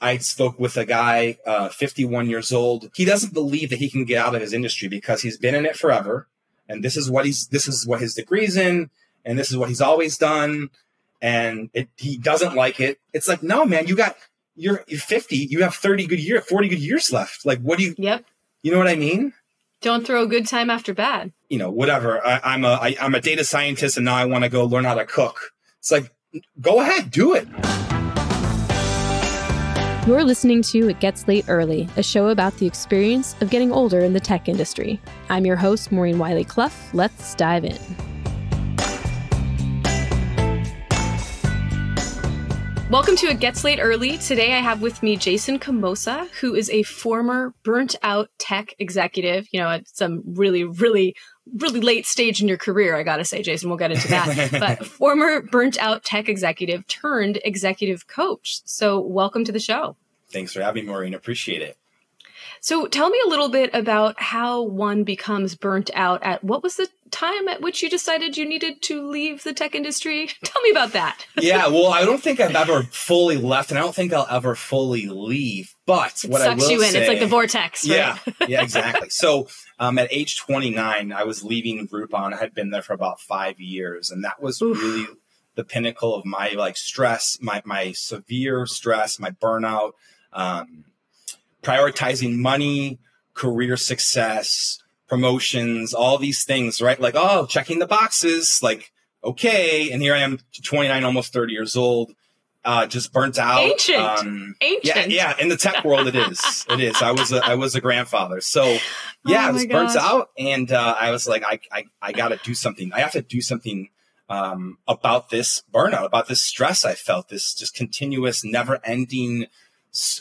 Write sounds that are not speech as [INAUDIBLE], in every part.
I spoke with a guy, uh, 51 years old. He doesn't believe that he can get out of his industry because he's been in it forever. And this is what he's, this is what his degree's in. And this is what he's always done. And it, he doesn't like it. It's like, no, man, you got, you're, you're 50. You have 30 good years, 40 good years left. Like, what do you, Yep. you know what I mean? Don't throw a good time after bad. You know, whatever. I, I'm a, I, I'm a data scientist and now I want to go learn how to cook. It's like, go ahead, do it. You're listening to It Gets Late Early, a show about the experience of getting older in the tech industry. I'm your host, Maureen Wiley Clough. Let's dive in. Welcome to It Gets Late Early. Today I have with me Jason Komosa, who is a former burnt out tech executive, you know, at some really, really, really late stage in your career, I gotta say, Jason, we'll get into that. [LAUGHS] but former burnt out tech executive turned executive coach. So welcome to the show. Thanks for having me, Maureen. Appreciate it. So tell me a little bit about how one becomes burnt out at what was the time at which you decided you needed to leave the tech industry? [LAUGHS] Tell me about that. [LAUGHS] yeah, well, I don't think I've ever fully left, and I don't think I'll ever fully leave. But It what I sucks will you in. say, it's like the vortex, right? yeah, [LAUGHS] yeah, exactly. So, um, at age 29, I was leaving Groupon. I had been there for about five years, and that was Oof. really the pinnacle of my like stress, my my severe stress, my burnout, um, prioritizing money, career success, promotions, all these things, right? Like, oh, checking the boxes, like, okay. And here I am, 29, almost 30 years old, uh, just burnt out. Ancient. Um, yeah, Ancient. yeah. In the tech [LAUGHS] world, it is. It is. I was a, I was a grandfather, so yeah, Oh I was my burnt out, and uh, I was like, I, I, I got to do something. I have to do something um, about this burnout, about this stress I felt, this just continuous, never-ending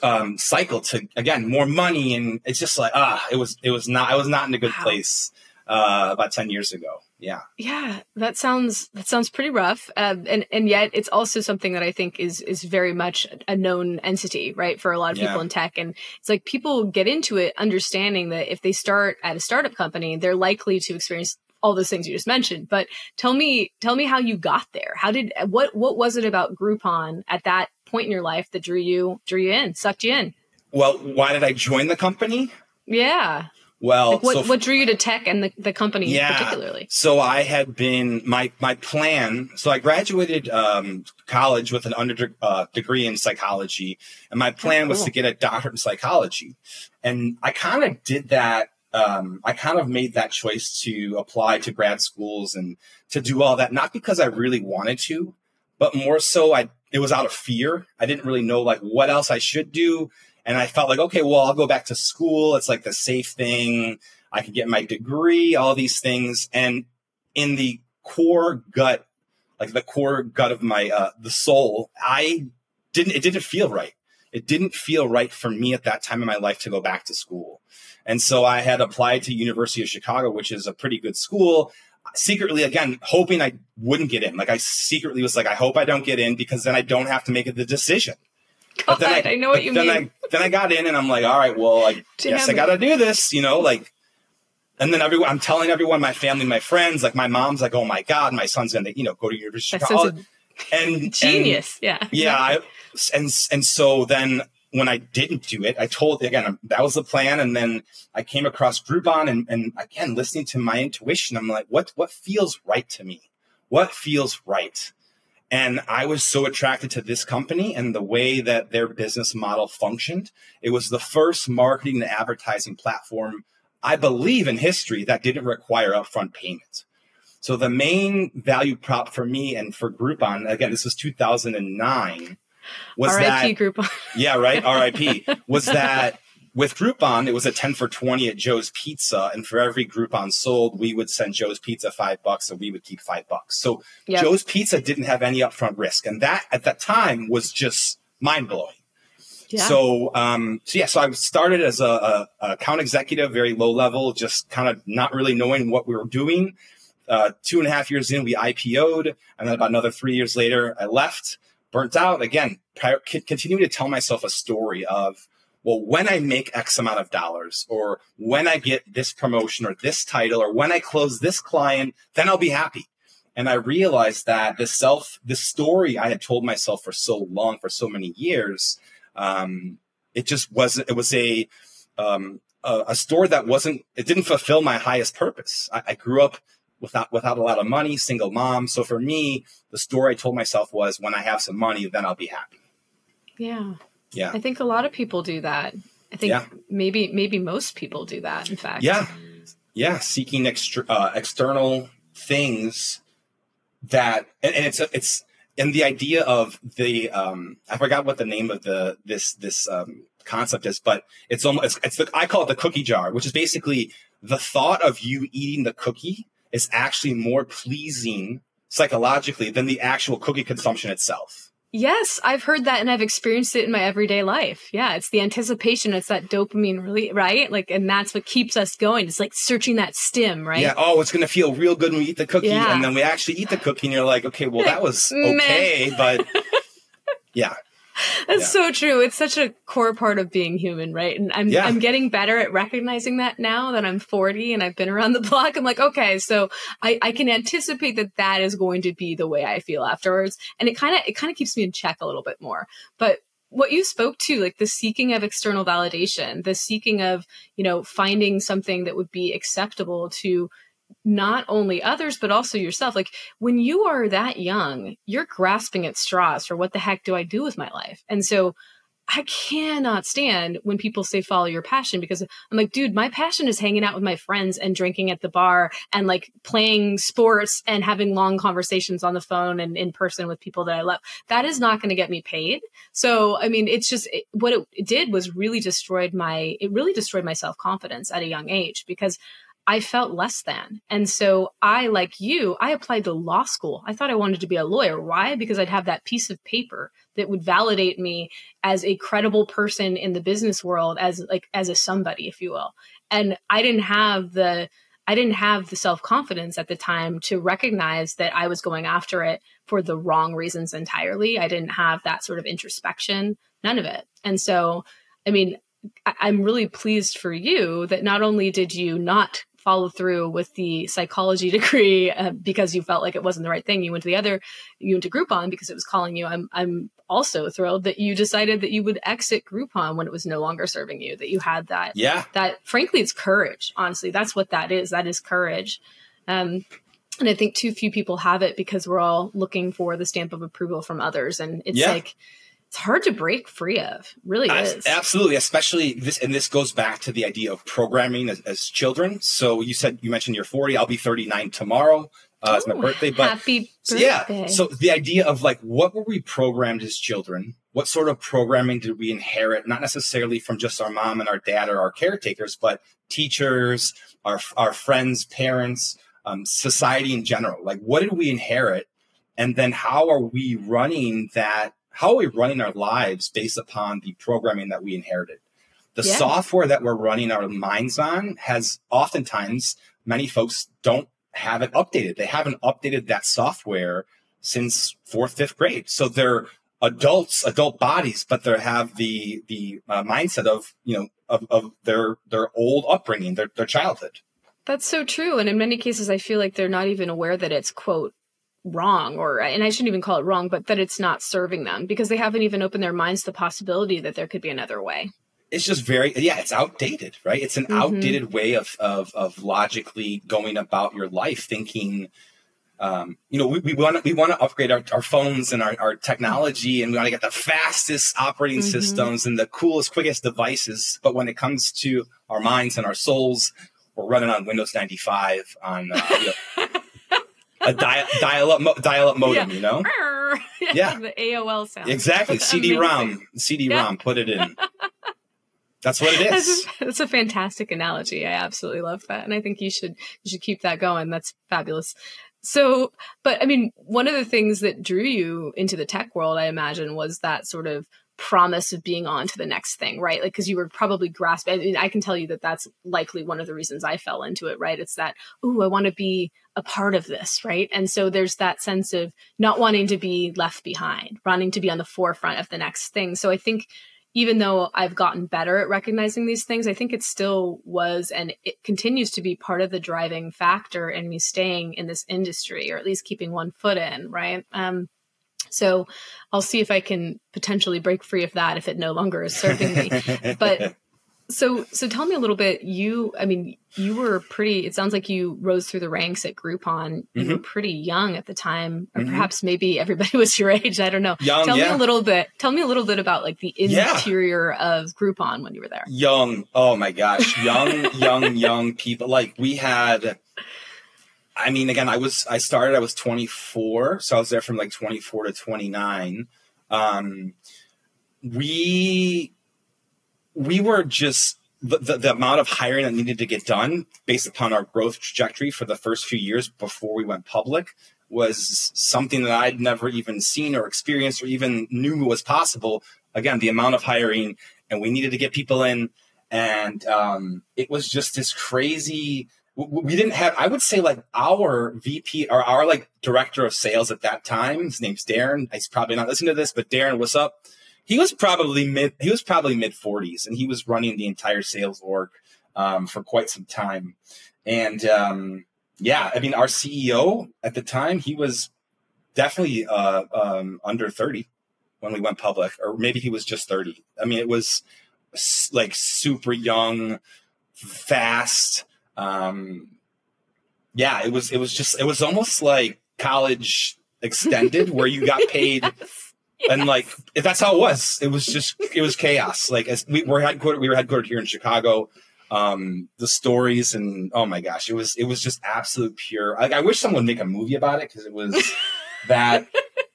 um, cycle to again more money, and it's just like ah, it was, it was not. I was not in a good Wow. place uh, about ten years ago. Yeah. Yeah, that sounds that sounds pretty rough, um, and and yet it's also something that I think is is very much a known entity, right, for a lot of people Yeah. in tech. And it's like people get into it understanding that if they start at a startup company, they're likely to experience all those things you just mentioned. But tell me, tell me how you got there. How did what what was it about Groupon at that point in your life that drew you drew you in, sucked you in? Well, why did I join the company? Yeah, Well, like what so what drew you to tech and the the company yeah, particularly? So I had been my my plan. So I graduated um, college with an under uh, degree in psychology, and my plan was cool. to get a doctorate in psychology. And I kind of did that. Um, I kind of made that choice to apply to grad schools and to do all that, not because I really wanted to, but more so I it was out of fear. I didn't really know like what else I should do. And I felt like, okay, well, I'll go back to school. It's like the safe thing. I could get my degree, all these things. And in the core gut, like the core gut of my, uh, the soul, I didn't, it didn't feel right. It didn't feel right for me at that time in my life to go back to school. And so I had applied to University of Chicago, which is a pretty good school secretly again hoping i wouldn't get in like i secretly was like i hope i don't get in because then i don't have to make the decision God, I, know what you then mean. I, then I got in and I'm like, all right, well, I guess I got to do this, you know, like, and then everyone, I'm telling everyone, my family, my friends, like my mom's like, oh my God, my son's going to, you know, go to University of That Chicago. sounds And, and genius. yeah. yeah. I, and, and so then when I didn't do it, I told, again, that was the plan. And then I came across Groupon and, and again, listening to my intuition, I'm like, what, what feels right to me? What feels right? And I was so attracted to this company and the way that their business model functioned. It was the first marketing and advertising platform, I believe, in history that didn't require upfront payment. So the main value prop for me and for Groupon, again, this was 2009, was RIP that group. yeah, right. RIP [LAUGHS] was that with Groupon, it was a 10 for 20 at Joe's Pizza. And for every Groupon sold, we would send Joe's Pizza five bucks and we would keep five bucks. So Yep. Joe's Pizza didn't have any upfront risk. And that at that time was just mind blowing. Yeah. So, um, so yeah, so I started as a, a, a account executive, very low level, just kind of not really knowing what we were doing. Uh, two and a half years in, we IPO'd, and then about another three years later, I left, burnt out. Again, prior, continuing to tell myself a story of, well, when I make X amount of dollars, or when I get this promotion, or this title, or when I close this client, then I'll be happy. And I realized that the self, the story I had told myself for so long, for so many years, Um, it just wasn't. It was a um, a, a, store that wasn't. It didn't fulfill my highest purpose. I, I grew up without without a lot of money, single mom. So for me, the story I told myself was, when I have some money, then I'll be happy. Yeah. Yeah. I think a lot of people do that. I think yeah. maybe maybe most people do that. In fact. Yeah. Yeah. Seeking extra, uh, external things that, and, and it's it's and the idea of the um, I forgot what the name of the this this um, concept is, but it's almost it's, it's the, I call it the cookie jar, which is basically the thought of you eating the cookie is actually more pleasing psychologically than the actual cookie consumption itself. Yes, I've heard that and I've experienced it in my everyday life. Yeah, it's the anticipation, it's that dopamine really, right? Like and that's what keeps us going. It's like searching that stim, right? Yeah, oh, it's going to feel real good when we eat the cookie yeah. and then we actually eat the cookie and you're like, "Okay, well that was okay, but [LAUGHS] yeah. [LAUGHS] That's yeah. so true. It's such a core part of being human, right? And I'm yeah. I'm getting better at recognizing that now that I'm 40 and I've been around the block. I'm like, okay, so I, I can anticipate that that is going to be the way I feel afterwards, and it kind of it kind of keeps me in check a little bit more. But what you spoke to like the seeking of external validation the seeking of you know finding something that would be acceptable to not only others but also yourself. Like when you are that young you're grasping at straws for what the heck do i do with my life? And so i cannot stand when people say follow your passion because i'm like dude my passion is hanging out with my friends and drinking at the bar and like playing sports and having long conversations on the phone and in person with people that i love. That is not going to get me paid. So i mean it's just it, what it, did was really destroyed my it really destroyed my self-confidence at a young age because I felt less than. And so I, like you, I applied to law school. I thought I wanted to be a lawyer. Why? Because I'd have that piece of paper that would validate me as a credible person in the business world, as like as a somebody, if you will. And I didn't have the I didn't have the self confidence at the time to recognize that I was going after it for the wrong reasons entirely. I didn't have that sort of introspection, none of it. And so, I mean, I'm really pleased for you that not only did you not follow through with the psychology [LAUGHS] degree uh, because you felt like it wasn't the right thing. You went to the other, you went to Groupon because it was calling you. I'm, I'm also thrilled that you decided that you would exit Groupon when it was no longer serving you, that you had that. Yeah. That frankly, it's courage. Honestly, that's what that is. That is courage. Um, and I think too few people have it because we're all looking for the stamp of approval from others. And it's yeah. like, it's hard to break free of. Really is. Absolutely, especially this, and this goes back to the idea of programming as, as children. So you said you mentioned you're 40. I'll be 39 tomorrow. Uh, it's my birthday, but happy birthday. yeah. So the idea of like, what were we programmed as children? What sort of programming did we inherit? Not necessarily from just our mom and our dad or our caretakers, but teachers, our our friends, parents, um, society in general. Like, what did we inherit? And then how are we running that how are we running our lives based upon the programming that we inherited? The yeah. software that we're running our minds on has oftentimes many folks don't have it updated. They haven't updated that software since fourth, fifth grade. So they're adults, adult bodies, but they have the the uh, mindset of you know of, of their their old upbringing, their their childhood. That's so true. And in many cases, I feel like they're not even aware that it's quote wrong or and I shouldn't even call it wrong, but that it's not serving them because they haven't even opened their minds to the possibility that there could be another way. It's just very yeah, it's outdated, right? It's an mm-hmm. outdated way of, of of logically going about your life, thinking um, you know, we, want to we want to upgrade our, our phones and our, our technology, and we want to get the fastest operating mm-hmm. systems and the coolest, quickest devices. But when it comes to our minds and our souls, we're running on Windows 95 on uh, you know, a dial, dial up dial up modem, yeah. you know? yeah, [LAUGHS] the AOL sound. Exactly. CD-ROM, CD-ROM. Put it in. [LAUGHS] That's what it is. That's a, that's a, fantastic analogy. I absolutely love that, and I think you should you should keep that going. That's fabulous. So, but I mean, one of the things that drew you into the tech world, I imagine, was that sort of promise of being on to the next thing, right? Like, because you were probably grasping. I, mean, I can tell you that that's likely one of the reasons I fell into it, right? It's that, oh, I want to be a part of this, right? And so there's that sense of not wanting to be left behind, wanting to be on the forefront of the next thing. So I think even though I've gotten better at recognizing these things, I think it still was and it continues to be part of the driving factor in me staying in this industry or at least keeping one foot in, right? Um, So I'll see if I can potentially break free of that if it no longer is serving me. [LAUGHS] but so so tell me a little bit. You, I mean, you were pretty. It sounds like you rose through the ranks at Groupon. You mm-hmm. were pretty young at the time, or mm-hmm. perhaps maybe everybody [LAUGHS] was your age. I don't know. Young, tell yeah. me a little bit. Tell me a little bit about like the interior yeah. of Groupon when you were there. Young. Oh my gosh, young, young, young people. Like we had. I mean, again, I was I started. I was 24, so I was there from like 24 to 29. Um, we we were just the, the, the, amount of hiring that needed to get done based upon our growth trajectory for the first few years before we went public was something that I'd never even seen or experienced or even knew was possible. Again, the amount of hiring, and we needed to get people in, and um, it was just this crazy. We didn't have, I would say, like our VP or our like director of sales at that time. His name's Darren. He's probably not listening to this, but Darren, what's up? he was probably mid he was probably mid 40s and he was running the entire sales org um, for quite some time and um, yeah i mean our ceo at the time he was definitely uh, um, under 30 when we went public or maybe he was just 30 i mean it was like super young fast um, yeah it was it was just it was almost like college extended where you got [LAUGHS] paid yes. And like, if that's how it was, it was just, it was chaos. Like, as we were headquartered, we were headquartered here in Chicago. Um, the stories and oh my gosh, it was, it was just absolute pure. Like, I wish someone would make a movie about it because it was [LAUGHS] that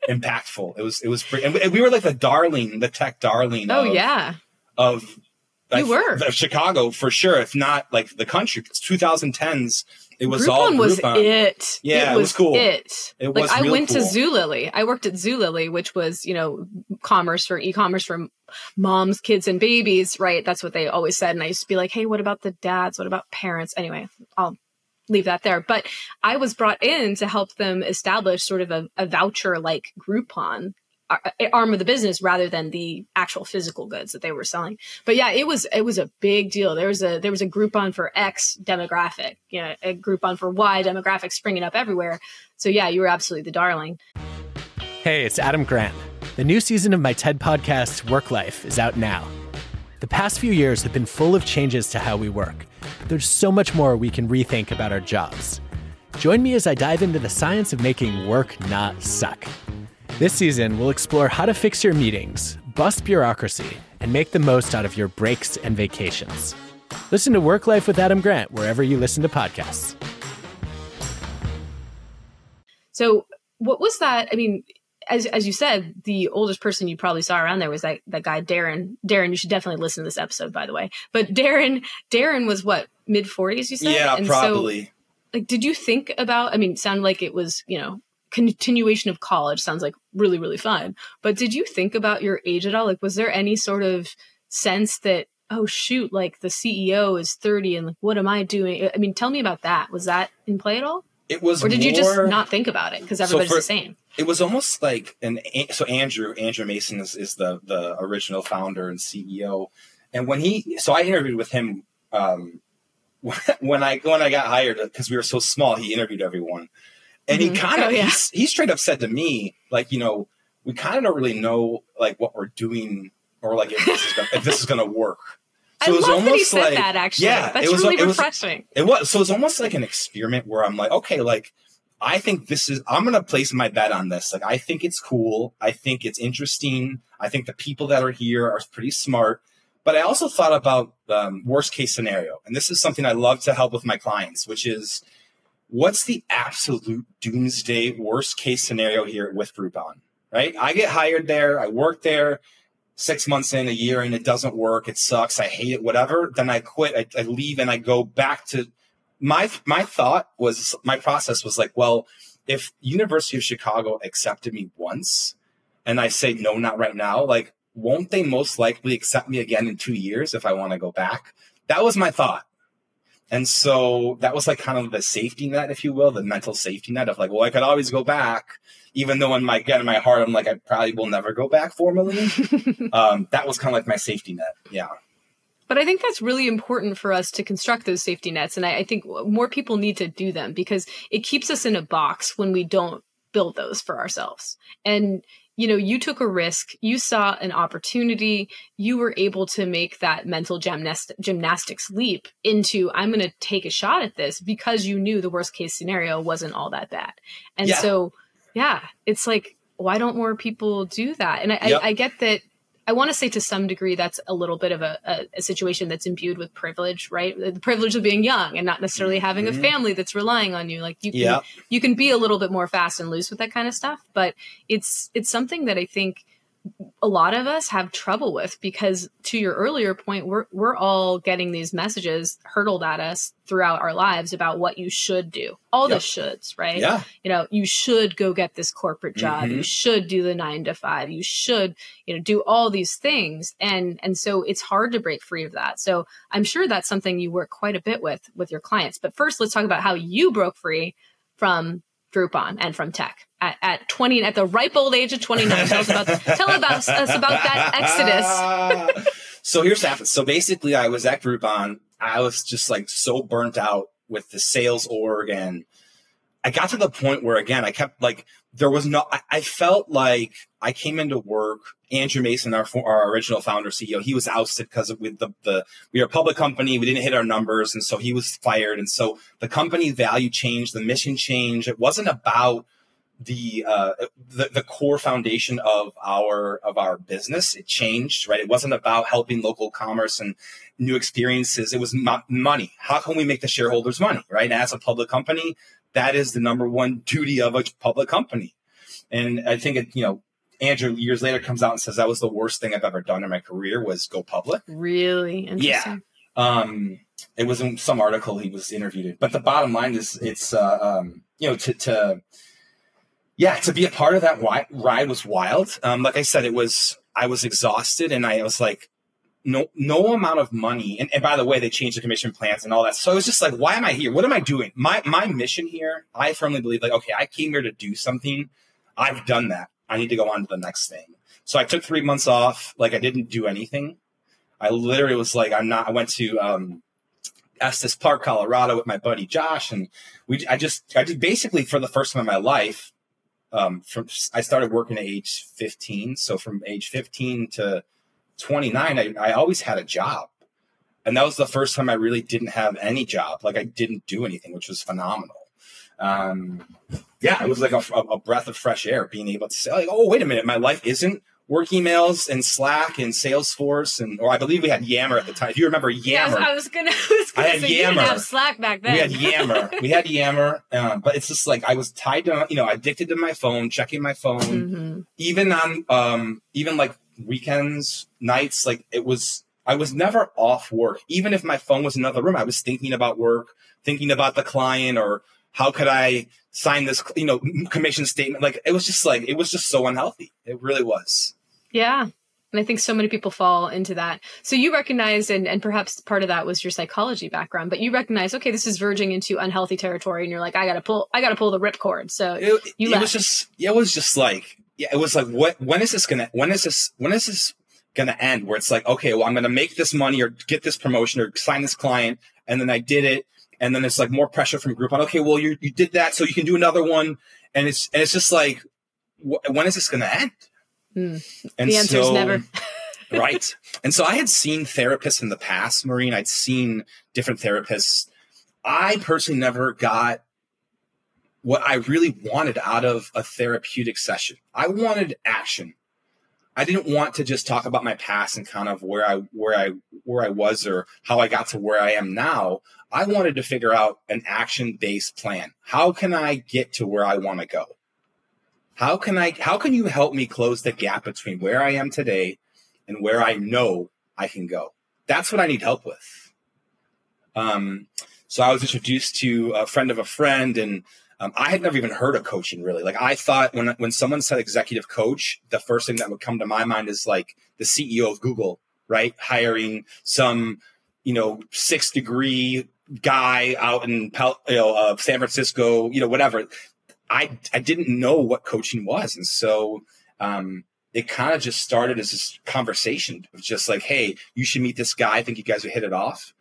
impactful. It was, it was, and we, and we were like the darling, the tech darling. Oh of, yeah. Of, you were Chicago for sure, if not like the country. 2010s it was Groupon all was it. Yeah, it was, it was cool. It. It like was I went cool. to Zulily. I worked at Zulily, which was you know commerce for e-commerce for moms, kids, and babies. Right, that's what they always said. And I used to be like, hey, what about the dads? What about parents? Anyway, I'll leave that there. But I was brought in to help them establish sort of a, a voucher like Groupon arm of the business rather than the actual physical goods that they were selling. But yeah, it was it was a big deal. There was a there was a Groupon for X demographic, you know, a Groupon for Y demographic springing up everywhere. So yeah, you were absolutely the darling. Hey, it's Adam Grant. The new season of my TED podcast, Work Life, is out now. The past few years have been full of changes to how we work. There's so much more we can rethink about our jobs. Join me as I dive into the science of making work not suck. This season, we'll explore how to fix your meetings, bust bureaucracy, and make the most out of your breaks and vacations. Listen to Work Life with Adam Grant wherever you listen to podcasts. So, what was that? I mean, as as you said, the oldest person you probably saw around there was that that guy Darren. Darren, you should definitely listen to this episode, by the way. But Darren, Darren was what mid forties? You said, yeah, and probably. So, like, did you think about? I mean, sounded like it was you know continuation of college sounds like really really fun. But did you think about your age at all? Like was there any sort of sense that oh shoot like the ceo is 30 and like what am i doing? I mean tell me about that. Was that in play at all? It was or did more, you just not think about it because everybody's so for, the same? it was almost like an so andrew andrew mason is, is the the original founder and ceo and when he so i interviewed with him um [LAUGHS] when i when i got hired because we were so small he interviewed everyone and mm-hmm. he kind of, oh, yeah. he straight up said to me, like, you know, we kind of don't really know like what we're doing or like if this is gonna, if this is going to work. So I it was love almost that he said like, that actually. Yeah, that's it was, really it refreshing. It was so it's almost like an experiment where I'm like, okay, like I think this is I'm gonna place my bet on this. Like I think it's cool. I think it's interesting. I think the people that are here are pretty smart. But I also thought about um, worst case scenario, and this is something I love to help with my clients, which is what's the absolute doomsday worst case scenario here with Groupon? Right? I get hired there, I work there six months in, a year, and it doesn't work. It sucks. I hate it, whatever. Then I quit. I, I leave and I go back to my my thought was my process was like, well, if University of Chicago accepted me once and I say no, not right now, like won't they most likely accept me again in two years if I want to go back? That was my thought. And so that was like kind of the safety net, if you will, the mental safety net of like, well, I could always go back, even though in my again in my heart I'm like, I probably will never go back formally. [LAUGHS] um, that was kind of like my safety net. Yeah. But I think that's really important for us to construct those safety nets. And I, I think more people need to do them because it keeps us in a box when we don't build those for ourselves. And you know, you took a risk, you saw an opportunity, you were able to make that mental gymnast- gymnastics leap into I'm going to take a shot at this because you knew the worst case scenario wasn't all that bad. And yeah. so, yeah, it's like why don't more people do that? And I, yep. I, I get that I want to say to some degree that's a little bit of a, a, a, situation that's imbued with privilege, right? The privilege of being young and not necessarily having mm-hmm. a family that's relying on you. Like you can yeah. you can be a little bit more fast and loose with that kind of stuff, but it's it's something that I think a lot of us have trouble with because to your earlier point we're we're all getting these messages hurtled at us throughout our lives about what you should do. All yep. the shoulds right? Yeah. You know you should go get this corporate job. Mm-hmm. you should do the 9 to 5 you should you know do all these things. And and so it's hard to break free of that. So i'm sure that's something you work quite a bit with with your clients. But first let's talk about how you broke free from Groupon and from tech. At, at 20 at the ripe old age of 29 tell us about tell about us about that exodus. [LAUGHS] So here's happened. So basically i was at groupon. I was just like so burnt out with the sales org and i got to the point where again i kept like there was no I, I felt like i came into work andrew mason our, our original founder ceo he was ousted because with the, the we are a public company we didn't hit our numbers and so he was fired and so the company value changed the mission changed it wasn't about the, uh, the the core foundation of our of our business. It changed, right? It wasn't about helping local commerce and new experiences. It was money. How can we make the shareholders money, right? As a public company, that is the number one duty of a public company. And I think it, you know, Andrew years later comes out and says that was the worst thing I've ever done in my career was go public. Really interesting. Yeah. Um, it was in some article he was interviewed in. But the bottom line is, it's uh, um, you know to to yeah, to be a part of that ride was wild. Um, like I said, it was I was exhausted, and I was like, no, no amount of money. And, and by the way, they changed the commission plans and all that. So I was just like, why am I here? What am I doing? My my mission here, I firmly believe, like, okay, I came here to do something. I've done that. I need to go on to the next thing. So I took three months off. Like I didn't do anything. I literally was like, I'm not. I went to um, Estes Park, Colorado, with my buddy Josh, and we. I just, I did basically for the first time in my life um, from I started working at age 15. So from age 15 to 29, I, I always had a job. And that was the first time I really didn't have any job. Like I didn't do anything, which was phenomenal. Um, yeah, it was like a, a, breath of fresh air being able to say, like, oh, wait a minute, my life isn't work emails and Slack and Salesforce and or I believe we had Yammer at the time. If you remember Yammer, I was gonna. [LAUGHS] I, was gonna I had say, Yammer. Have Slack back then. We had Yammer. [LAUGHS] we had Yammer, um, but it's just like I was tied to you know addicted to my phone, checking my phone, mm-hmm. even on um, even like weekends, nights. Like it was, I was never off work. Even if my phone was in another room, I was thinking about work, thinking about the client or how could I sign this, you know, commission statement? Like it was just like it was just so unhealthy. It really was. Yeah. And I think so many people fall into that. So you recognize, and, and perhaps part of that was your psychology background, but you recognize, okay, this is verging into unhealthy territory, and you're like, I gotta pull, I gotta pull the ripcord. So it, you it was just, it was just like, yeah, it was like, what, when is this gonna, when is this, when is this gonna end? Where it's like, okay, well, I'm gonna make this money or get this promotion or sign this client, and then I did it, and then it's like more pressure from Groupon. Okay, well, you you did that, so you can do another one, and it's and it's just like, wh- when is this gonna end? Mm. And the answer is so, never. [LAUGHS] right. [LAUGHS] And so I had seen therapists in the past, Maureen. I'd seen different therapists. I personally never got what I really wanted out of a therapeutic session. I wanted action. I didn't want to just talk about my past and kind of where I where I where I was or how I got to where I am now. I wanted to figure out an action-based plan. How can I get to where I want to go? How can I how can you help me close the gap between where I am today and where I know I can go? That's what I need help with. Um, so I was introduced to a friend of a friend, and um, I had never even heard of coaching really. Like I thought when when someone said executive coach, the first thing that would come to my mind is like the CEO of Google, right? Hiring some you know six degree guy out in you know, uh, San Francisco, you know whatever. I I didn't know what coaching was, and so um, it kind of just started as this conversation of just like, hey, you should meet this guy. I think you guys would hit it off.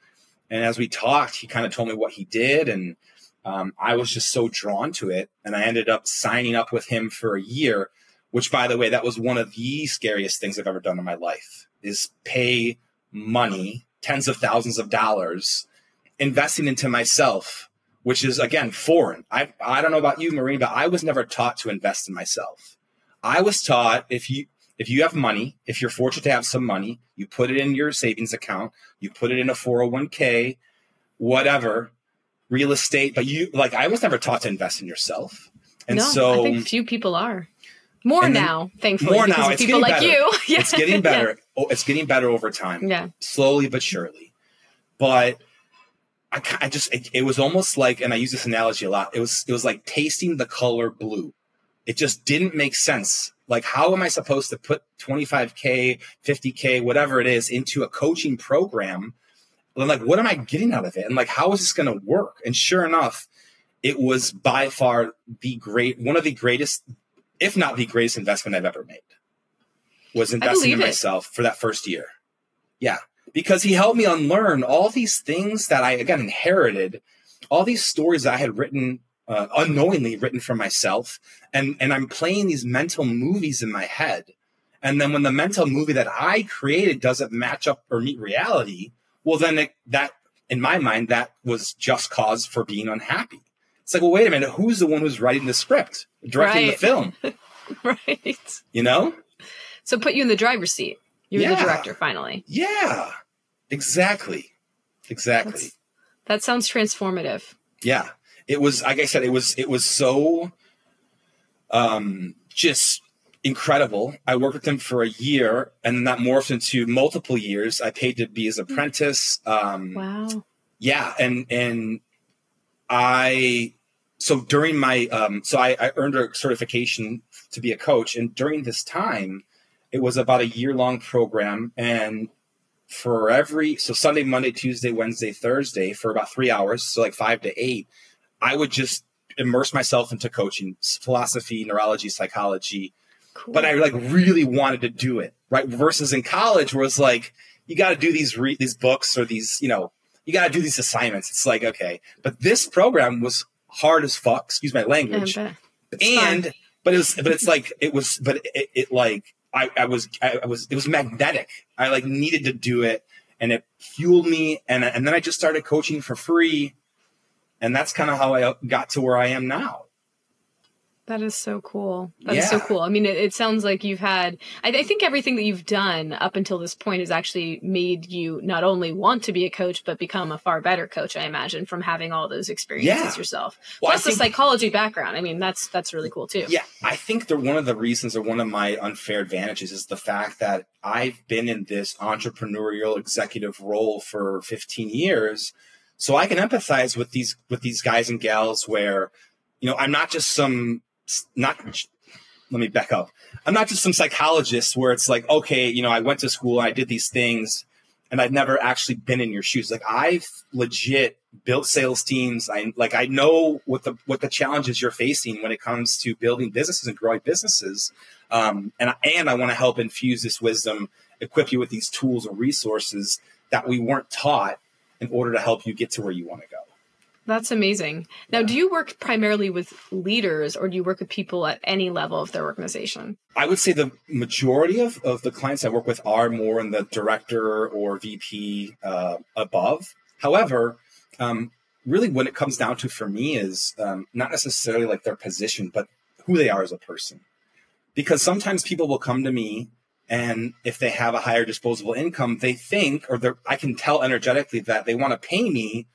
And as we talked, he kind of told me what he did, and um, I was just so drawn to it. And I ended up signing up with him for a year, which, by the way, that was one of the scariest things I've ever done in my life is pay money, tens of thousands of dollars, investing into myself, which is, again, foreign. I, I don't know about you, Maureen, but I was never taught to invest in myself. I was taught if you, if you have money, if you're fortunate to have some money, you put it in your savings account, you put it in a 401k, whatever, real estate, but you like I was never taught to invest in yourself. And no, so I think few people are. More now, thankfully. More now. It's people getting like better. you. [LAUGHS] yeah. It's getting better. Oh, it's getting better over time. Yeah. Slowly but surely. But I, I just it, it was almost like, and I use this analogy a lot. It was it was like tasting the color blue. It just didn't make sense. Like, how am I supposed to put 25k, 50k, whatever it is, into a coaching program and like, what am I getting out of it? And like, how is this going to work? And sure enough, it was by far the great, one of the greatest, if not the greatest investment I've ever made was investing in it. myself for that first year. Yeah. Because he helped me unlearn all these things that I, again, inherited, all these stories that I had written, uh, unknowingly written for myself. And, and I'm playing these mental movies in my head. And then when the mental movie that I created doesn't match up or meet reality, well, then it, that, in my mind, that was just cause for being unhappy. It's like, well, wait a minute, who's the one who's writing the script, directing Right. the film? [LAUGHS] right. You know? So put you in the driver's seat. You're the director finally. Yeah, exactly, exactly. That's- That sounds transformative. yeah, it was. Like I said, it was. It was so, um, just incredible. I worked with him for a year, and then that morphed into multiple years. I paid to be his apprentice. Um, Wow. yeah and and i so during my um so I, I earned a certification to be a coach and during this time it was about a year long program and for every so sunday monday tuesday wednesday thursday for about three hours so like five to eight i would just immerse myself into coaching philosophy neurology psychology Cool. but I like really wanted to do it, right? Versus in college, where it's like you got to do these re- these books or these, you know, you got to do these assignments. It's like okay, but this program was hard as fuck. Excuse my Yeah, language. but fun. and but it was, but it's like it was, but it, it like I, I was, I, I was, it was magnetic. I like needed to do it, and it fueled me. And and then I just started coaching for free, and that's kind of how I got to where I am now. That is so cool. That is so cool. I mean, it, it sounds like you've had, I, I think everything that you've done up until this point has actually made you not only want to be a coach, but become a far better coach, I imagine, from having all those experiences Yeah. yourself. Well, Plus the psychology background. I mean, that's, that's really cool too. Yeah, I think that one of the reasons or one of my unfair advantages is the fact that I've been in this entrepreneurial executive role for 15 years. So I can empathize with these with these guys and gals where, you know, I'm not just some not let me back up. I'm not just some psychologist where it's like, okay, you know, I went to school, and I did these things, and I've never actually been in your shoes. Like I've legit built sales teams. I like I know what the what the challenges you're facing when it comes to building businesses and growing businesses. Um, and and I want to help infuse this wisdom, equip you with these tools and resources that we weren't taught in order to help you get to where you want to go. That's amazing. Now, do you work primarily with leaders or do you work with people at any level of their organization? I would say the majority of, of the clients I work with are more in the director or VP uh, above. However, um, really what it comes down to for me is um, not necessarily like their position, but who they are as a person. Because sometimes people will come to me and if they have a higher disposable income, they think, or I can tell energetically that they want to pay me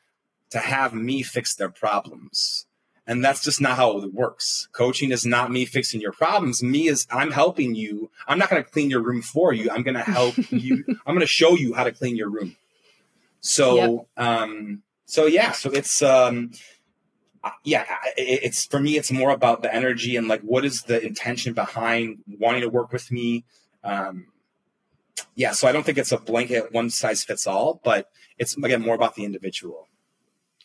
to have me fix their problems. And that's just not how it works. Coaching is not me fixing your problems. Me is I'm helping you. I'm not going to clean your room for you. I'm going to help [LAUGHS] you. I'm going to show you how to clean your room. So, um, so yeah, so it's, um, yeah, it- it's for me, it's more about the energy and like, what is the intention behind wanting to work with me? Um, yeah, so I don't think it's a blanket one size fits all, but it's again more about the individual.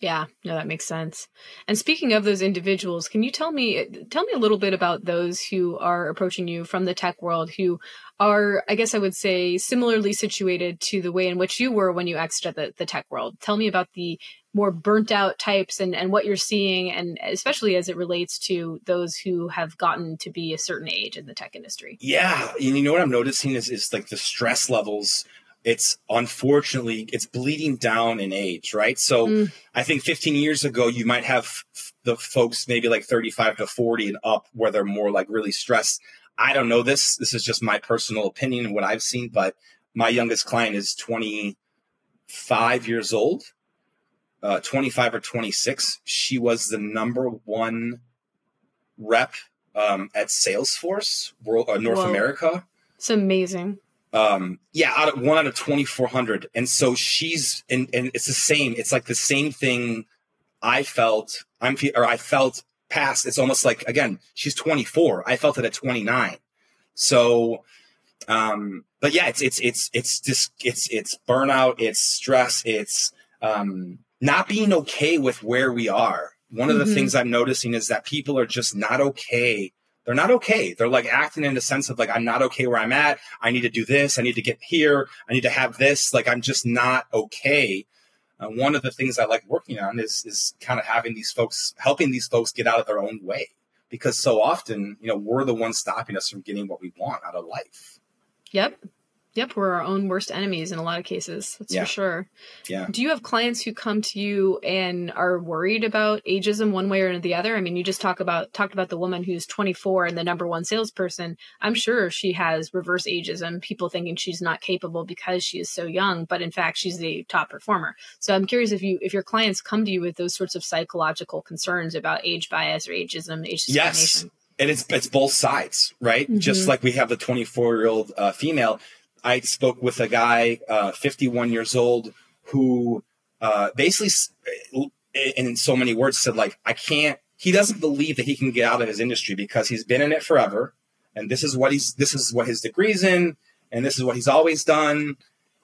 Yeah, no, that makes sense. And speaking of those individuals, can you tell me tell me a little bit about those who are approaching you from the tech world who are, I guess I would say, similarly situated to the way in which you were when you exited the, the tech world. Tell me about the more burnt out types and, and what you're seeing, and especially as it relates to those who have gotten to be a certain age in the tech industry. Yeah. And you know what I'm noticing is, is like the stress levels it's unfortunately it's bleeding down in age right? So mm. i think 15 years ago you might have the folks maybe like 35 to 40 and up where they're more like really stressed. I don't know this. This is just my personal opinion and what i've seen but my youngest client is 25 years old. Uh, 25 or 26 she was the number one rep um, at salesforce world uh, north Whoa. america. It's amazing um yeah out of one out of 2400 and so she's and and it's the same. It's like the same thing i felt i'm or i felt past. It's almost like again she's 24 i felt it at 29 so um but yeah it's it's it's it's just it's it's burnout it's stress it's um not being okay with where we are. One of the mm-hmm. things i'm noticing is that people are just not okay they're not okay. They're like acting in a sense of like, I'm not okay where I'm at. I need to do this. I need to get here. I need to have this. Like, I'm just not okay. Uh, one of the things I like working on is, is kind of having these folks, helping these folks get out of their own way. Because so often, you know, we're the ones stopping us from getting what we want out of life. Yep. Yep, we're our own worst enemies in a lot of cases. That's yeah. for sure. Yeah. Do you have clients who come to you and are worried about ageism one way or the other? I mean, you just talk about talked about the woman who's 24 and the number one salesperson. I'm sure she has reverse ageism, people thinking she's not capable because she is so young, but in fact she's the top performer. So I'm curious if you if your clients come to you with those sorts of psychological concerns about age bias or ageism, age discrimination. Yes. And it's it's both sides, right? Mm-hmm. Just like we have the 24 year old uh, female I spoke with a guy, uh, 51 years old, who uh, basically, in so many words, said like, I can't. He doesn't believe that he can get out of his industry because he's been in it forever, and this is what he's this is what his degree's in, and this is what he's always done,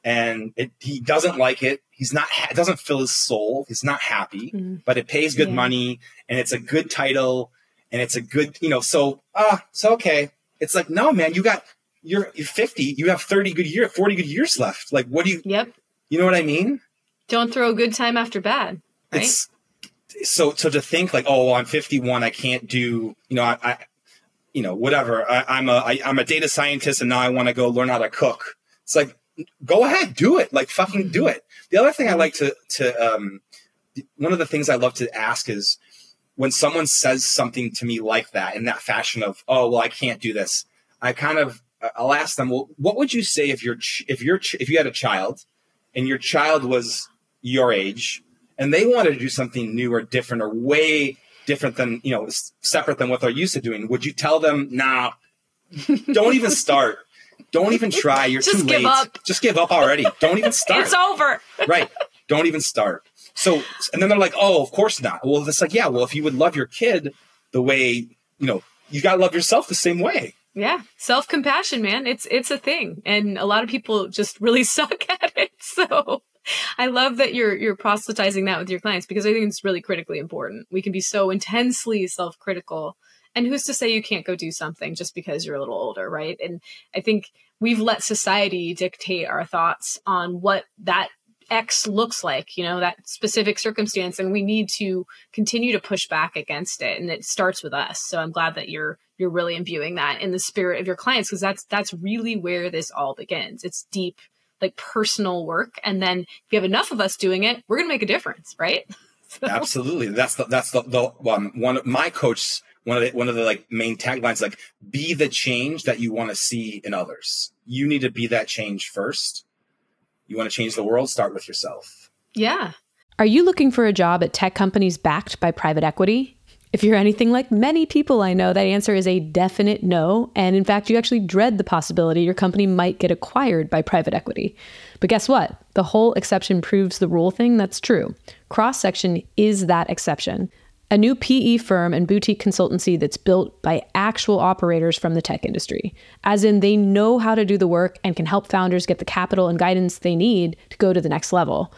and it, he doesn't like it. He's not. It doesn't fill his soul. He's not happy, mm. but it pays good yeah. money, and it's a good title, and it's a good, you know. So ah, uh, so okay. It's like no, man, you got you're, you're 50, you have 30 good years, 40 good years left. Like, what do you, yep. You know what I mean? Don't throw a good time after bad. Right. It's, so, so to think like, oh, well, I'm 51, I can't do, you know, I, I you know, whatever. I, I'm a, I, I'm a data scientist and now I want to go learn how to cook. It's like, go ahead, do it. Like fucking do it. The other thing I like to, to, um, one of the things I love to ask is when someone says something to me like that in that fashion of, oh, well, I can't do this. I kind of I'll ask them, well, what would you say if your if your if you had a child and your child was your age and they wanted to do something new or different or way different than you know separate than what they're used to doing? Would you tell them, nah, don't even [LAUGHS] start, don't even try, you're Just too late, up. just give up already, don't even [LAUGHS] start. it's over, [LAUGHS] right? Don't even start. So and then they're like, oh, of course not. Well, it's like, yeah, well, if you would love your kid the way you know, you got to love yourself the same way. Yeah, self compassion, man. It's it's a thing, and a lot of people just really [LAUGHS] suck at it. So I love that you're you're proselytizing that with your clients because I think it's really critically important. We can be so intensely self critical, and who's to say you can't go do something just because you're a little older, right? And I think we've let society dictate our thoughts on what that X looks like, you know, that specific circumstance. And we need to continue to push back against it. And it starts with us. So I'm glad that you're you're really imbuing that in the spirit of your clients because that's that's really where this all begins. It's deep, like personal work. And then if you have enough of us doing it, we're gonna make a difference, right? [LAUGHS] So. Absolutely. That's the that's the, the um, one of my coach one of the one of the like main taglines like be the change that you want to see in others. You need to be that change first you want to change the world, start with yourself. Yeah. Are you looking for a job at tech companies backed by private equity? If you're anything like many people I know, that answer is a definite no. And in fact, you actually dread the possibility your company might get acquired by private equity. But guess what? The whole exception proves the rule thing that's true. Cross section is that exception a new PE firm and boutique consultancy that's built by actual operators from the tech industry, as in they know how to do the work and can help founders get the capital and guidance they need to go to the next level.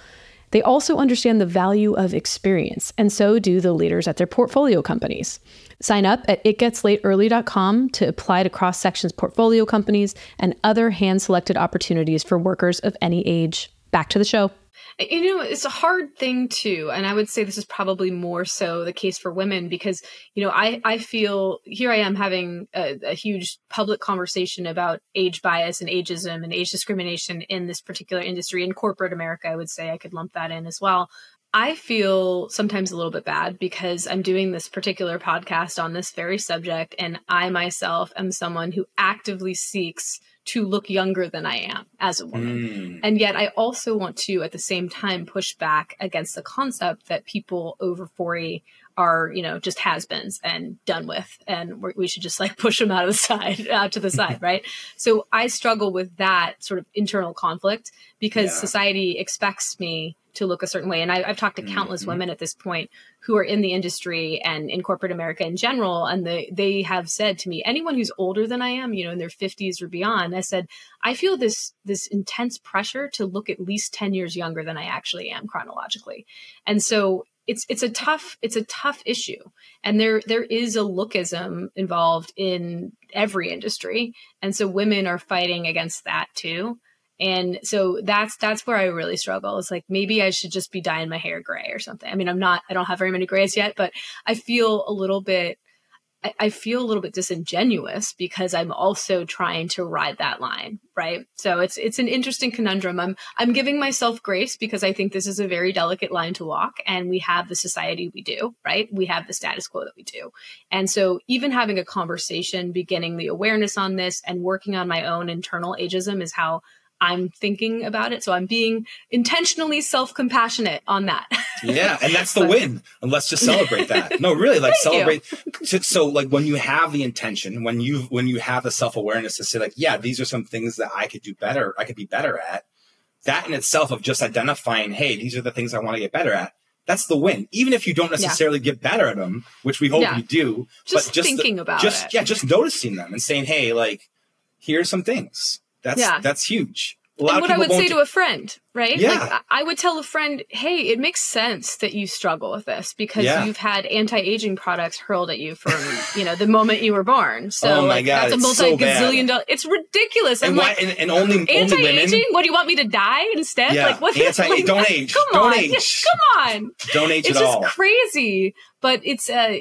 They also understand the value of experience, and so do the leaders at their portfolio companies. Sign up at itgetslateearly.com to apply to cross sections portfolio companies and other hand selected opportunities for workers of any age. Back to the show. You know, it's a hard thing too, and I would say this is probably more so the case for women because you know I I feel here I am having a, a huge public conversation about age bias and ageism and age discrimination in this particular industry in corporate America. I would say I could lump that in as well. I feel sometimes a little bit bad because I'm doing this particular podcast on this very subject, and I myself am someone who actively seeks to look younger than I am as a woman. Mm. And yet I also want to at the same time push back against the concept that people over 40 are, you know, just has-beens and done with and we should just like push them out of the side [LAUGHS] out to the side, [LAUGHS] right? So I struggle with that sort of internal conflict because yeah. society expects me to look a certain way. And I, have talked to countless mm-hmm. women at this point who are in the industry and in corporate America in general, and they they have said to me, anyone who's older than I am, you know, in their fifties or beyond, I said, I feel this this intense pressure to look at least ten years younger than I actually am chronologically, and so. It's, it's a tough it's a tough issue and there there is a lookism involved in every industry and so women are fighting against that too and so that's that's where I really struggle. It's like maybe I should just be dyeing my hair gray or something. I mean, I'm not I don't have very many grays yet, but I feel a little bit I, I feel a little bit disingenuous because I'm also trying to ride that line, right? So it's it's an interesting conundrum. I'm I'm giving myself grace because I think this is a very delicate line to walk and we have the society we do, right? We have the status quo that we do. And so even having a conversation, beginning the awareness on this and working on my own internal ageism is how I'm thinking about it. So I'm being intentionally self compassionate on that. [LAUGHS] yeah. And that's the win. And let's just celebrate that. [LAUGHS] No, really like celebrate. So, so, like when you have the intention, when you, when you have the self awareness to say like, yeah, these are some things that I could do better. I could be better at that in itself of just identifying, Hey, these are the things I want to get better at. That's the win. Even if you don't necessarily yeah. get better at them, which we hope yeah. you do, just but just thinking the, about just, it. Yeah. Just noticing them and saying, Hey, like, here's some things that's yeah. that's huge. and what I would say to a friend, right? Yeah. Like I would tell a friend, "Hey, it makes sense that you struggle with this because yeah. you've had anti-aging products hurled at you from, [LAUGHS] you know, the moment you were born. Oh so oh like, God, that's a multi-gazillion so dollar. It's ridiculous. And, why, and, and, only anti-aging. Only? What do you want me to die instead? Yeah. Like what? Anti- like, don't age. Come don't on. [LAUGHS] age. Come on. Don't age it's at all. It's just crazy. But it's uh,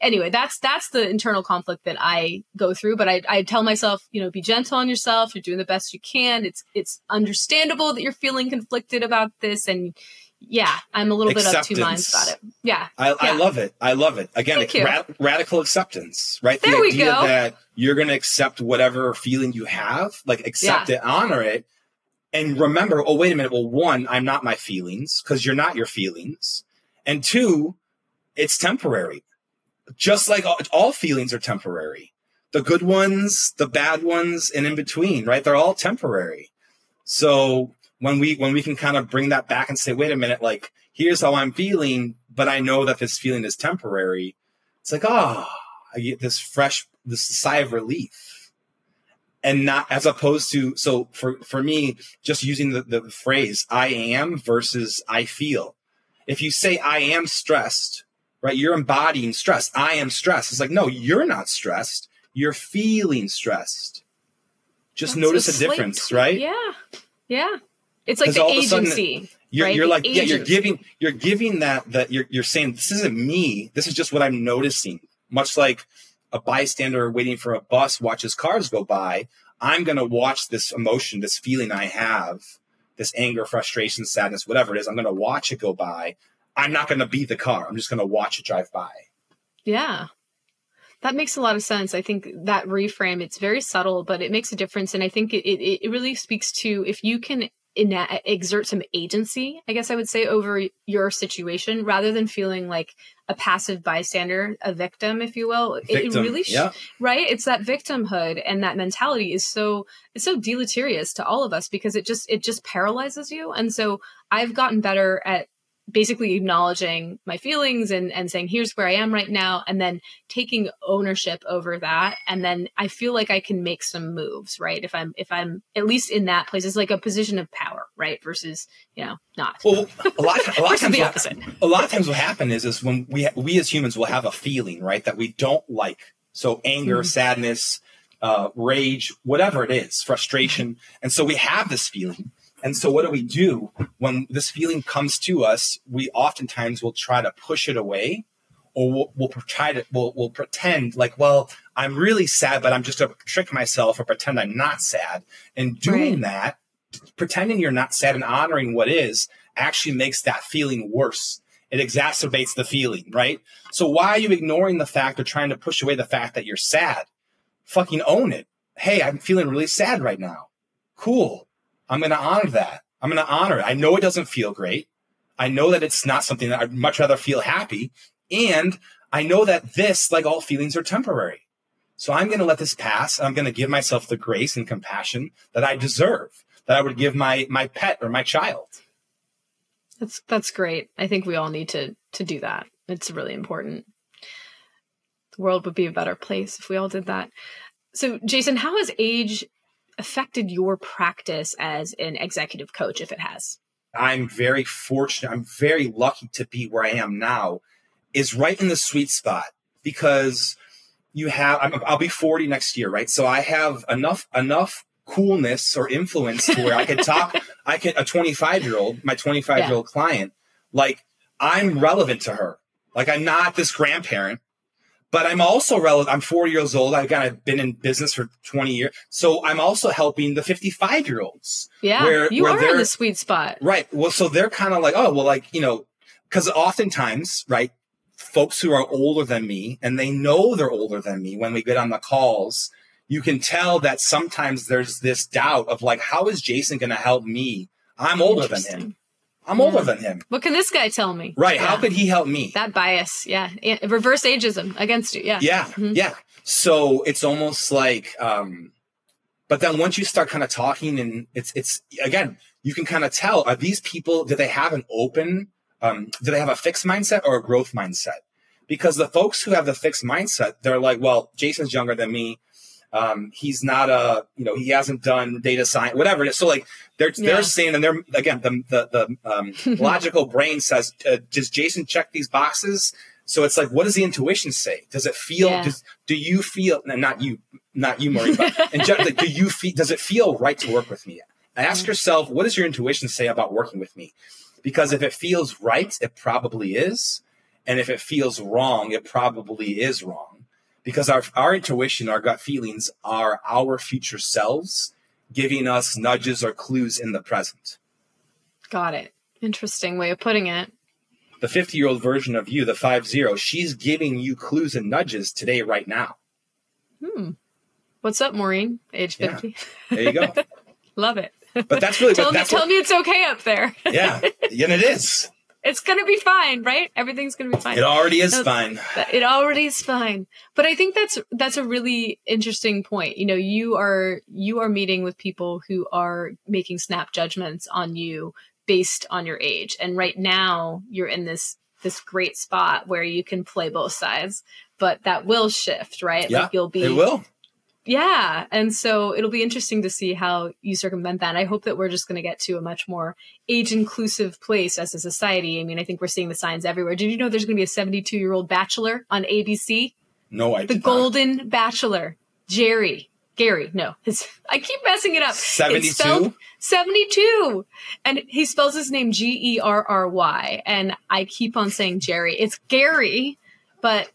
anyway, that's that's the internal conflict that I go through. But I, I tell myself, you know, be gentle on yourself. You're doing the best you can. It's it's understandable that you're feeling conflicted about this, and yeah, I'm a little acceptance. bit of two minds about it. Yeah, I, yeah. I love it. I love it. Again, ra- radical acceptance, right? There the we idea go. that you're going to accept whatever feeling you have, like accept yeah. it, honor it, and remember. Oh, wait a minute. Well, one, I'm not my feelings because you're not your feelings, and two, it's temporary just like all, all feelings are temporary. The good ones, the bad ones, and in between, right? They're all temporary. So when we when we can kind of bring that back and say, wait a minute, like here's how I'm feeling, but I know that this feeling is temporary. It's like, oh, I get this fresh, this sigh of relief. And not as opposed to so for for me, just using the, the phrase I am versus I feel. If you say I am stressed, right? You're embodying stress. I am stressed. It's like, no, you're not stressed. You're feeling stressed. Just That's notice a, difference, right? Yeah. Yeah. It's like the agency. You're, right? you're like, yeah, you're giving, you're giving that, that you're, you're saying, this isn't me. This is just what I'm noticing. Much like a bystander waiting for a bus watches cars go by. I'm going to watch this emotion, this feeling I have, this anger, frustration, sadness, whatever it is. I'm going to watch it go by. I'm not going to be the car. I'm just going to watch it drive by. Yeah. That makes a lot of sense. I think that reframe, it's very subtle, but it makes a difference. And I think it, it, it really speaks to if you can ina- exert some agency, I guess I would say, over your situation rather than feeling like a passive bystander, a victim, if you will. Victim, it really, sh- yeah. right? It's that victimhood and that mentality is so, it's so deleterious to all of us because it just, it just paralyzes you. And so I've gotten better at basically acknowledging my feelings and, and saying, here's where I am right now, and then taking ownership over that. And then I feel like I can make some moves, right? If I'm, if I'm at least in that place, it's like a position of power, right? Versus, you know, not. Well, a lot, a lot of [LAUGHS] times, the what, opposite. a lot of times what happen is, is when we, we as humans will have a feeling, right, that we don't like. So anger, Mhm. sadness, uh, rage, whatever it is, frustration. And so we have this feeling. And so what do we do when this feeling comes to us? We oftentimes will try to push it away or we'll, we'll try to, we'll, we'll pretend like, well, I'm really sad, but I'm just to trick myself or pretend I'm not sad. And doing that, pretending you're not sad and honoring what is actually makes that feeling worse. It exacerbates the feeling, right? So why are you ignoring the fact or trying to push away the fact that you're sad? Fucking own it. Hey, I'm feeling really sad right now. Cool. I'm going to honor that. I'm going to honor it. I know it doesn't feel great. I know that it's not something that I'd much rather feel happy. And I know that this, like all feelings, are temporary. So I'm going to let this pass. I'm going to give myself the grace and compassion that I deserve, that I would give my my pet or my child. That's that's great. I think we all need to to do that. It's really important. The world would be a better place if we all did that. So, Jason, how has age affected your practice as an executive coach if it has? I'm very fortunate. I'm very lucky to be where I am now. Is right in the sweet spot because you have. I'm, I'll be 40 next year, right? So I have enough enough coolness or influence to where I could talk. [LAUGHS] I can a 25 year old, my 25 year old client, like I'm relevant to her. Like I'm not this grandparent, but I'm also relevant. I'm four years old. I've kind of been in business for 20 years, so I'm also helping the 55 year olds. Yeah, Where- you where are in the sweet spot. Right. Well, so they're kind of like, oh, well, like, you know, because oftentimes, right, folks who are older than me and they know they're older than me when we get on the calls, you can tell that sometimes there's this doubt of like, how is Jason going to help me? I'm older than him. I'm older than him. What can this guy tell me? Right. How could he help me? that bias? Yeah, reverse ageism against you. Yeah, Yeah, Mhm. yeah. So it's almost like, um, but then once you start kind of talking, and it's it's again, you can kind of tell are these people do they have an open, um, do they have a fixed mindset or a growth mindset? Because the folks who have the fixed mindset, they're like, well, Jason's younger than me. Um, he's not a, you know, he hasn't done data science, whatever it is. So like they're Yeah. they're saying, and they're again the the, the um, [LAUGHS] logical brain says, uh, does Jason check these boxes? So it's like, what does the intuition say? Does it feel? Yeah. Does, do you feel? no, Not you, not you, Maureen. But in general, like, do you feel? Does it feel right to work with me? Ask yourself, what does your intuition say about working with me? Because if it feels right, it probably is, and if it feels wrong, it probably is wrong. Because our our intuition, our gut feelings, are our future selves giving us nudges or clues in the present. got it. Interesting way of putting it. the 50 year old version of you, the 5 0, she's giving you clues and nudges today, right now. Hmm. What's up, Maureen? Age Yeah. fifty. There you go. [LAUGHS] Love it. But that's really [LAUGHS] tell what me, that's tell what, me it's okay up there. yeah, [LAUGHS] and it is. It's gonna be fine, right? Everything's gonna be fine. It already is No, fine. It already is fine but i think that's that's a really interesting point you know you are you are meeting with people who are making snap judgments on you based on your age and right now you're in this this great spot where you can play both sides but that will shift right Yeah, like you'll be It will. Yeah. And so it'll be interesting to see how you circumvent that. And I hope that we're just going to get to a much more age inclusive place as a society. I mean, I think we're seeing the signs everywhere. Did you know there's going to be a 72 year old bachelor on ABC? No, I The did not. Golden Bachelor. Jerry. Gary. No, it's, I keep messing it up. 72? 72. And he spells his name G E R R Y. And I keep on saying Jerry. It's Gary, but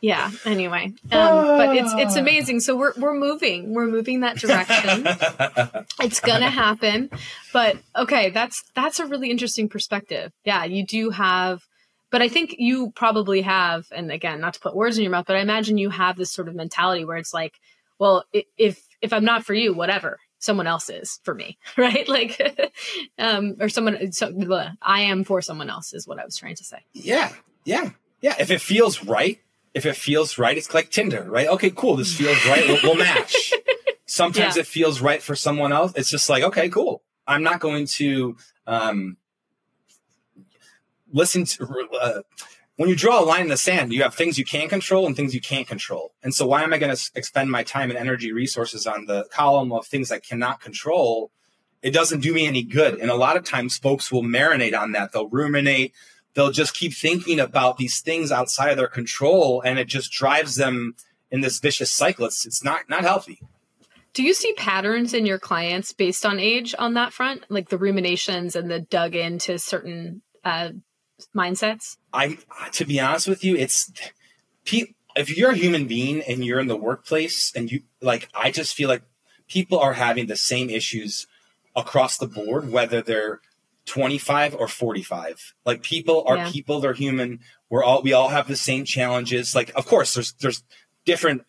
yeah, anyway. Um, but it's it's amazing. So we're we're moving. We're moving that direction. [LAUGHS] it's gonna happen. But okay, that's that's a really interesting perspective. Yeah, you do have but I think you probably have, and again, not to put words in your mouth, but I imagine you have this sort of mentality where it's like, well, if if I'm not for you, whatever, someone else is for me, [LAUGHS] right? Like, [LAUGHS] um, or someone, so, blah, I am for someone else is what I was trying to say. yeah, yeah, yeah. If it feels right, if it feels right, it's like Tinder, right? Okay, cool. This feels right. We'll, we'll match. [LAUGHS] Sometimes Yeah. it feels right for someone else. It's just like, okay, cool. I'm not going to, um, listen to uh, when you draw a line in the sand, you have things you can control and things you can't control. And so, why am I going to expend my time and energy resources on the column of things I cannot control? It doesn't do me any good. And a lot of times, folks will marinate on that. They'll ruminate. They'll just keep thinking about these things outside of their control, and it just drives them in this vicious cycle. It's it's not not healthy. Do you see patterns in your clients based on age on that front, like the ruminations and the dug into certain uh, mindsets? I, to be honest with you, it's if you're a human being and you're in the workplace and you like, I just feel like people are having the same issues across the board, whether they're 25 or 45. Like people are yeah. people, they're human. We're all we all have the same challenges. Like, of course, there's there's different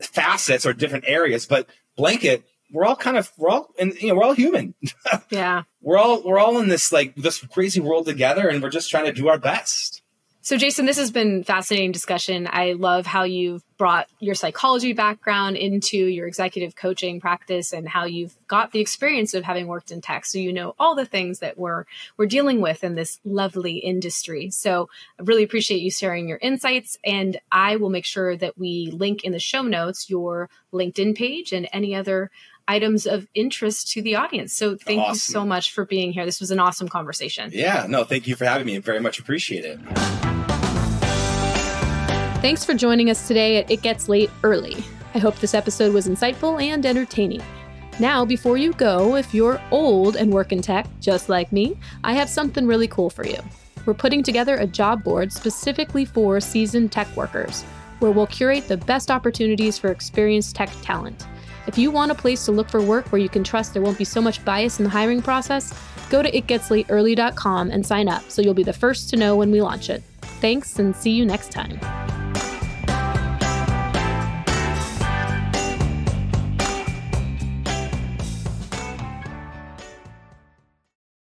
facets or different areas, but blanket, we're all kind of we're all and you know we're all human. [LAUGHS] yeah, we're all we're all in this like this crazy world together, and we're just trying to do our best. So, Jason, this has been fascinating discussion. I love how you've brought your psychology background into your executive coaching practice and how you've got the experience of having worked in tech. So you know all the things that we're we're dealing with in this lovely industry. So I really appreciate you sharing your insights. And I will make sure that we link in the show notes your LinkedIn page and any other items of interest to the audience. So thank awesome. you so much for being here. This was an awesome conversation. Yeah, no, thank you for having me. I very much appreciate it. Thanks for joining us today at It Gets Late Early. I hope this episode was insightful and entertaining. Now, before you go, if you're old and work in tech, just like me, I have something really cool for you. We're putting together a job board specifically for seasoned tech workers, where we'll curate the best opportunities for experienced tech talent. If you want a place to look for work where you can trust there won't be so much bias in the hiring process, go to itgetslateearly.com and sign up so you'll be the first to know when we launch it. Thanks and see you next time.